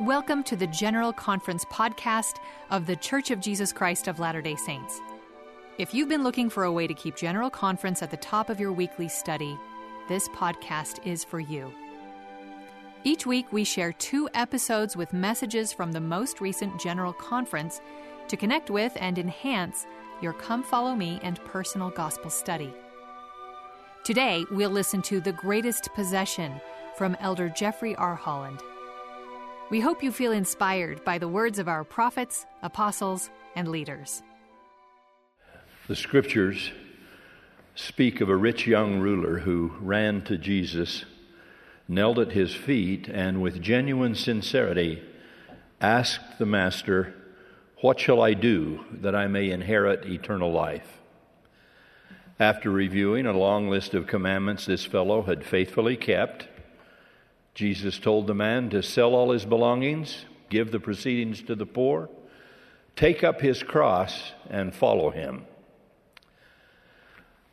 Welcome to the General Conference podcast of The Church of Jesus Christ of Latter day Saints. If you've been looking for a way to keep General Conference at the top of your weekly study, this podcast is for you. Each week, we share two episodes with messages from the most recent General Conference to connect with and enhance your Come Follow Me and personal gospel study. Today, we'll listen to The Greatest Possession from Elder Jeffrey R. Holland. We hope you feel inspired by the words of our prophets, apostles, and leaders. The scriptures speak of a rich young ruler who ran to Jesus, knelt at his feet, and with genuine sincerity asked the Master, What shall I do that I may inherit eternal life? After reviewing a long list of commandments this fellow had faithfully kept, Jesus told the man to sell all his belongings, give the proceedings to the poor, take up his cross, and follow him.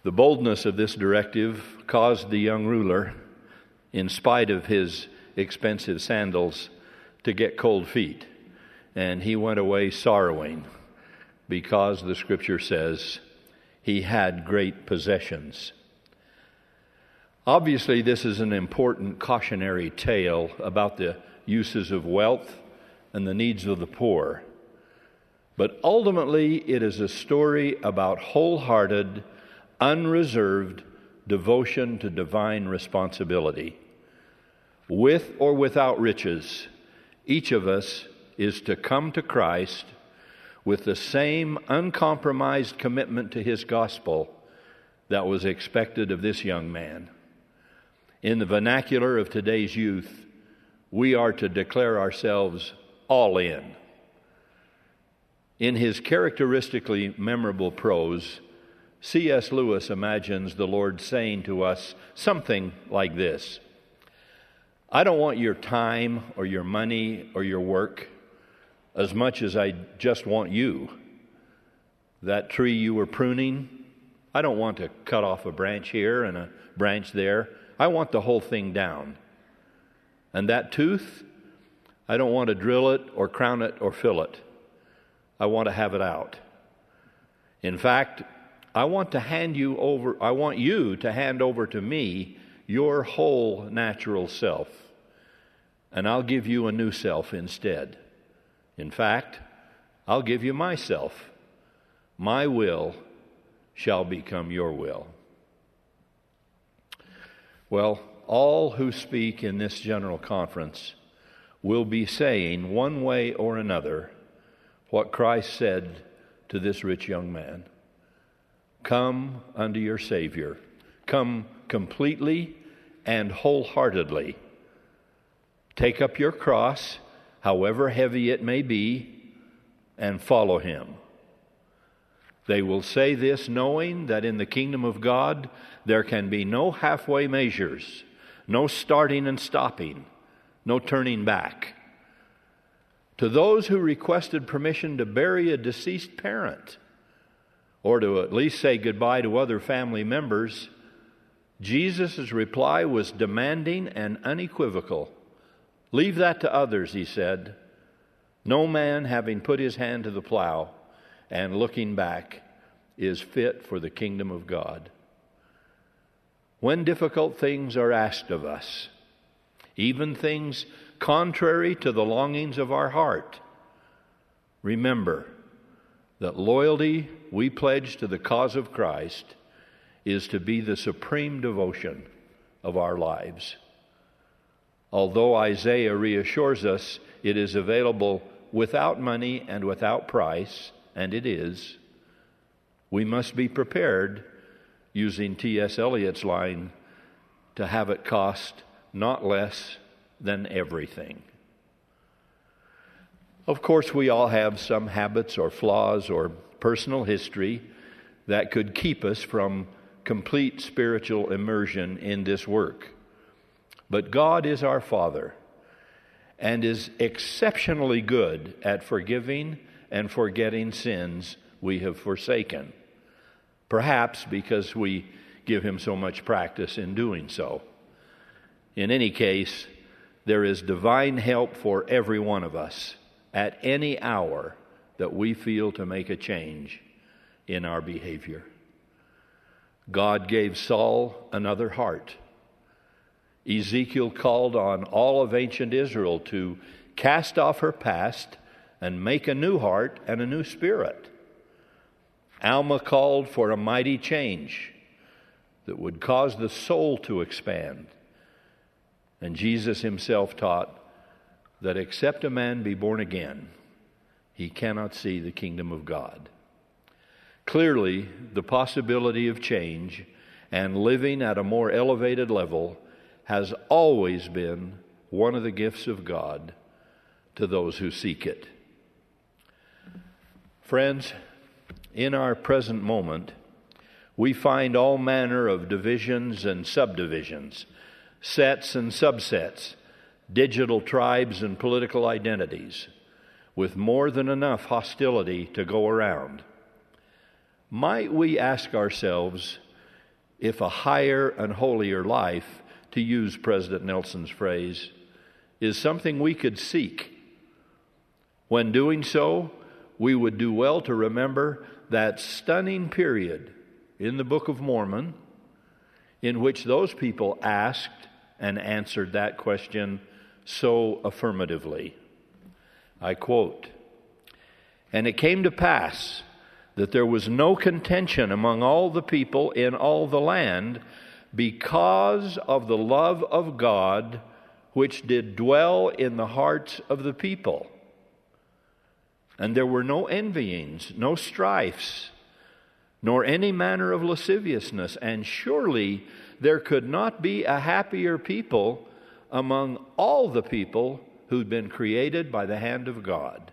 The boldness of this directive caused the young ruler, in spite of his expensive sandals, to get cold feet, and he went away sorrowing because the scripture says he had great possessions. Obviously, this is an important cautionary tale about the uses of wealth and the needs of the poor. But ultimately, it is a story about wholehearted, unreserved devotion to divine responsibility. With or without riches, each of us is to come to Christ with the same uncompromised commitment to his gospel that was expected of this young man. In the vernacular of today's youth, we are to declare ourselves all in. In his characteristically memorable prose, C.S. Lewis imagines the Lord saying to us something like this I don't want your time or your money or your work as much as I just want you. That tree you were pruning, I don't want to cut off a branch here and a branch there. I want the whole thing down. And that tooth, I don't want to drill it or crown it or fill it. I want to have it out. In fact, I want to hand you over, I want you to hand over to me your whole natural self. And I'll give you a new self instead. In fact, I'll give you myself. My will shall become your will. Well, all who speak in this general conference will be saying, one way or another, what Christ said to this rich young man Come unto your Savior. Come completely and wholeheartedly. Take up your cross, however heavy it may be, and follow him. They will say this knowing that in the kingdom of God there can be no halfway measures, no starting and stopping, no turning back. To those who requested permission to bury a deceased parent, or to at least say goodbye to other family members, Jesus' reply was demanding and unequivocal. Leave that to others, he said. No man, having put his hand to the plow, and looking back is fit for the kingdom of God. When difficult things are asked of us, even things contrary to the longings of our heart, remember that loyalty we pledge to the cause of Christ is to be the supreme devotion of our lives. Although Isaiah reassures us it is available without money and without price, and it is, we must be prepared, using T.S. Eliot's line, to have it cost not less than everything. Of course, we all have some habits or flaws or personal history that could keep us from complete spiritual immersion in this work. But God is our Father and is exceptionally good at forgiving and forgetting sins we have forsaken. Perhaps because we give him so much practice in doing so. In any case, there is divine help for every one of us at any hour that we feel to make a change in our behavior. God gave Saul another heart. Ezekiel called on all of ancient Israel to cast off her past and make a new heart and a new spirit. Alma called for a mighty change that would cause the soul to expand. And Jesus himself taught that except a man be born again, he cannot see the kingdom of God. Clearly, the possibility of change and living at a more elevated level has always been one of the gifts of God to those who seek it. Friends, in our present moment, we find all manner of divisions and subdivisions, sets and subsets, digital tribes and political identities, with more than enough hostility to go around. Might we ask ourselves if a higher and holier life, to use President Nelson's phrase, is something we could seek? When doing so, we would do well to remember that stunning period in the Book of Mormon in which those people asked and answered that question so affirmatively. I quote And it came to pass that there was no contention among all the people in all the land because of the love of God which did dwell in the hearts of the people. And there were no envyings, no strifes, nor any manner of lasciviousness. And surely there could not be a happier people among all the people who'd been created by the hand of God.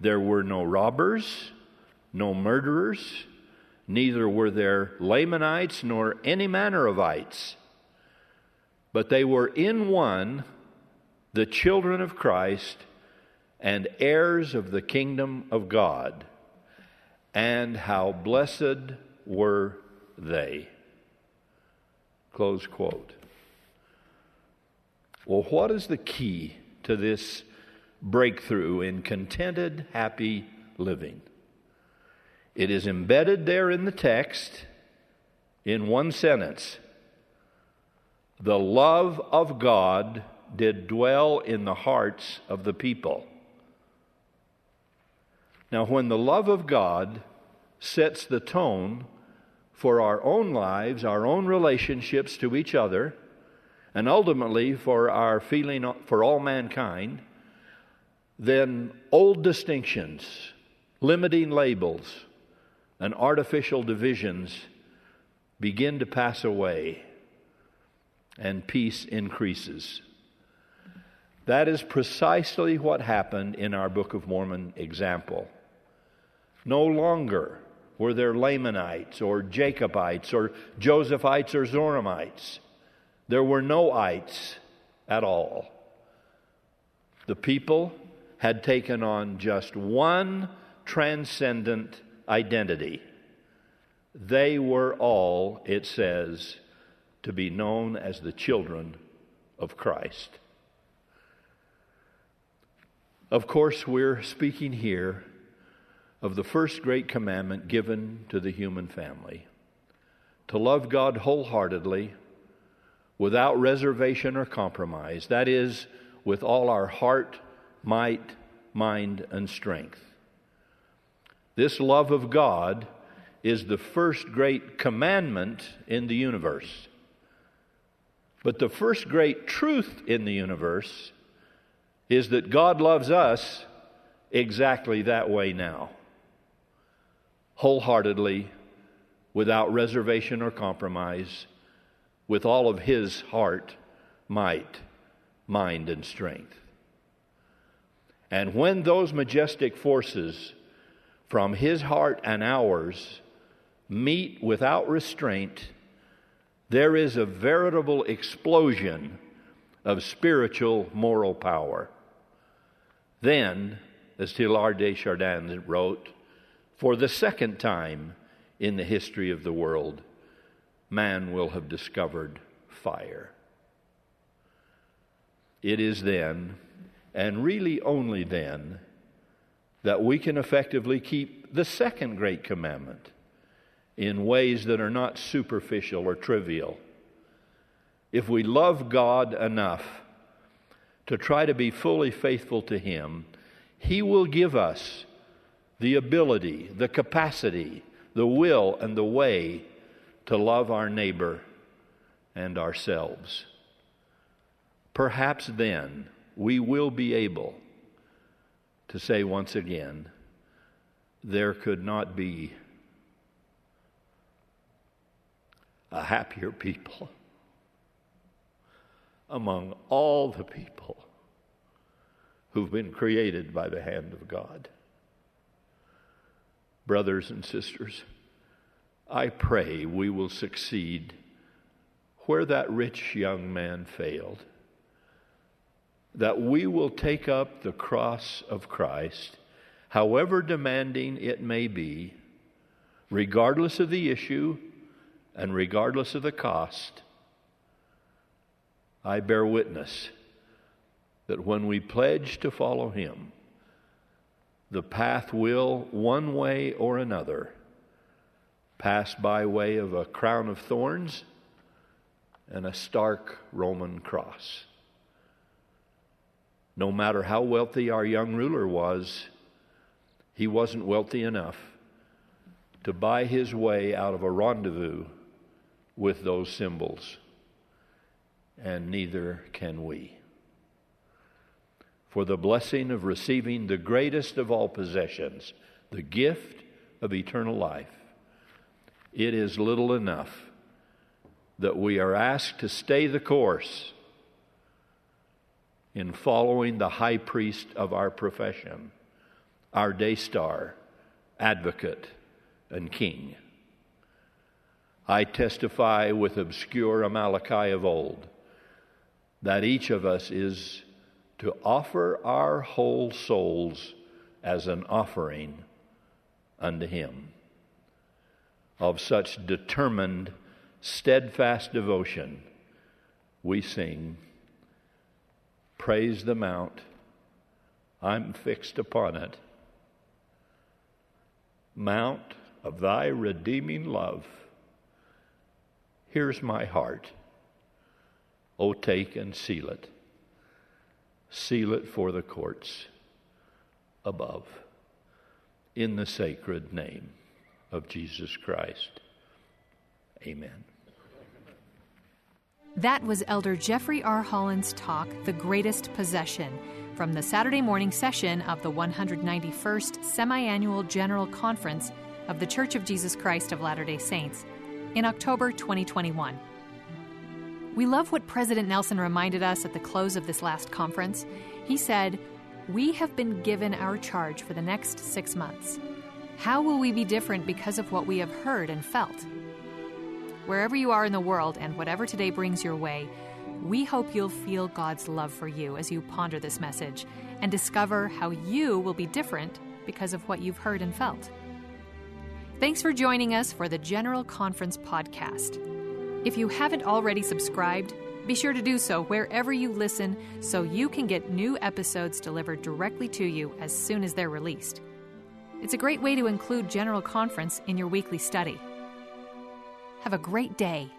There were no robbers, no murderers, neither were there Lamanites nor any manner of ites. But they were in one the children of Christ and heirs of the kingdom of God. And how blessed were they. Close quote. Well, what is the key to this breakthrough in contented, happy living? It is embedded there in the text in one sentence The love of God did dwell in the hearts of the people. Now, when the love of God sets the tone for our own lives, our own relationships to each other, and ultimately for our feeling for all mankind, then old distinctions, limiting labels, and artificial divisions begin to pass away, and peace increases. That is precisely what happened in our Book of Mormon example. No longer were there Lamanites or Jacobites or Josephites or Zoramites. There were no ites at all. The people had taken on just one transcendent identity. They were all, it says, to be known as the children of Christ. Of course, we're speaking here of the first great commandment given to the human family to love God wholeheartedly, without reservation or compromise. That is, with all our heart, might, mind, and strength. This love of God is the first great commandment in the universe. But the first great truth in the universe is that God loves us exactly that way now wholeheartedly, without reservation or compromise, with all of his heart, might, mind, and strength. And when those majestic forces from his heart and ours meet without restraint, there is a veritable explosion of spiritual moral power. Then, as Teilhard de Chardin wrote, for the second time in the history of the world, man will have discovered fire. it is then, and really only then, that we can effectively keep the second great commandment in ways that are not superficial or trivial. If we love God enough to try to be fully faithful to Him, He will give us the ability, the capacity, the will, and the way to love our neighbor and ourselves. Perhaps then we will be able to say once again, there could not be a happier people among all the people who've been created by the hand of God. Brothers and sisters, I pray we will succeed where that rich young man failed, that we will take up the cross of Christ, however demanding it may be, regardless of the issue and regardless of the cost, I bear witness that when we pledge to follow Him, the path will, one way or another, pass by way of a crown of thorns and a stark Roman cross. No matter how wealthy our young ruler was, he wasn't wealthy enough to buy his way out of a rendezvous with those symbols, and neither can we. For the blessing of receiving the greatest of all possessions, the gift of eternal life, it is little enough that we are asked to stay the course in following the high priest of our profession, our day star, advocate, and king. I testify with obscure Amaleki of old that each of us is to offer our whole souls as an offering unto Him. Of such determined, steadfast devotion, we sing, Praise the Mount, I'm fixed upon it. Mount of thy redeeming love Here's my heart. O take and seal it. Seal it for the courts above. In the sacred name of Jesus Christ. Amen. That was Elder Jeffrey R. Holland's talk, The Greatest Possession, from the Saturday morning session of the 191st Semi-Annual General Conference of The Church of Jesus Christ of Latter day Saints in October 2021. We love what President Nelson reminded us at the close of this last conference. He said, We have been given our charge for the next six months. How will we be different because of what we have heard and felt? Wherever you are in the world and whatever today brings your way, we hope you'll feel God's love for you as you ponder this message and discover how you will be different because of what you've heard and felt. Thanks for joining us for the General Conference podcast. If you haven't already subscribed, be sure to do so wherever you listen so you can get new episodes delivered directly to you as soon as they're released. It's a great way to include General Conference in your weekly study. Have a great day.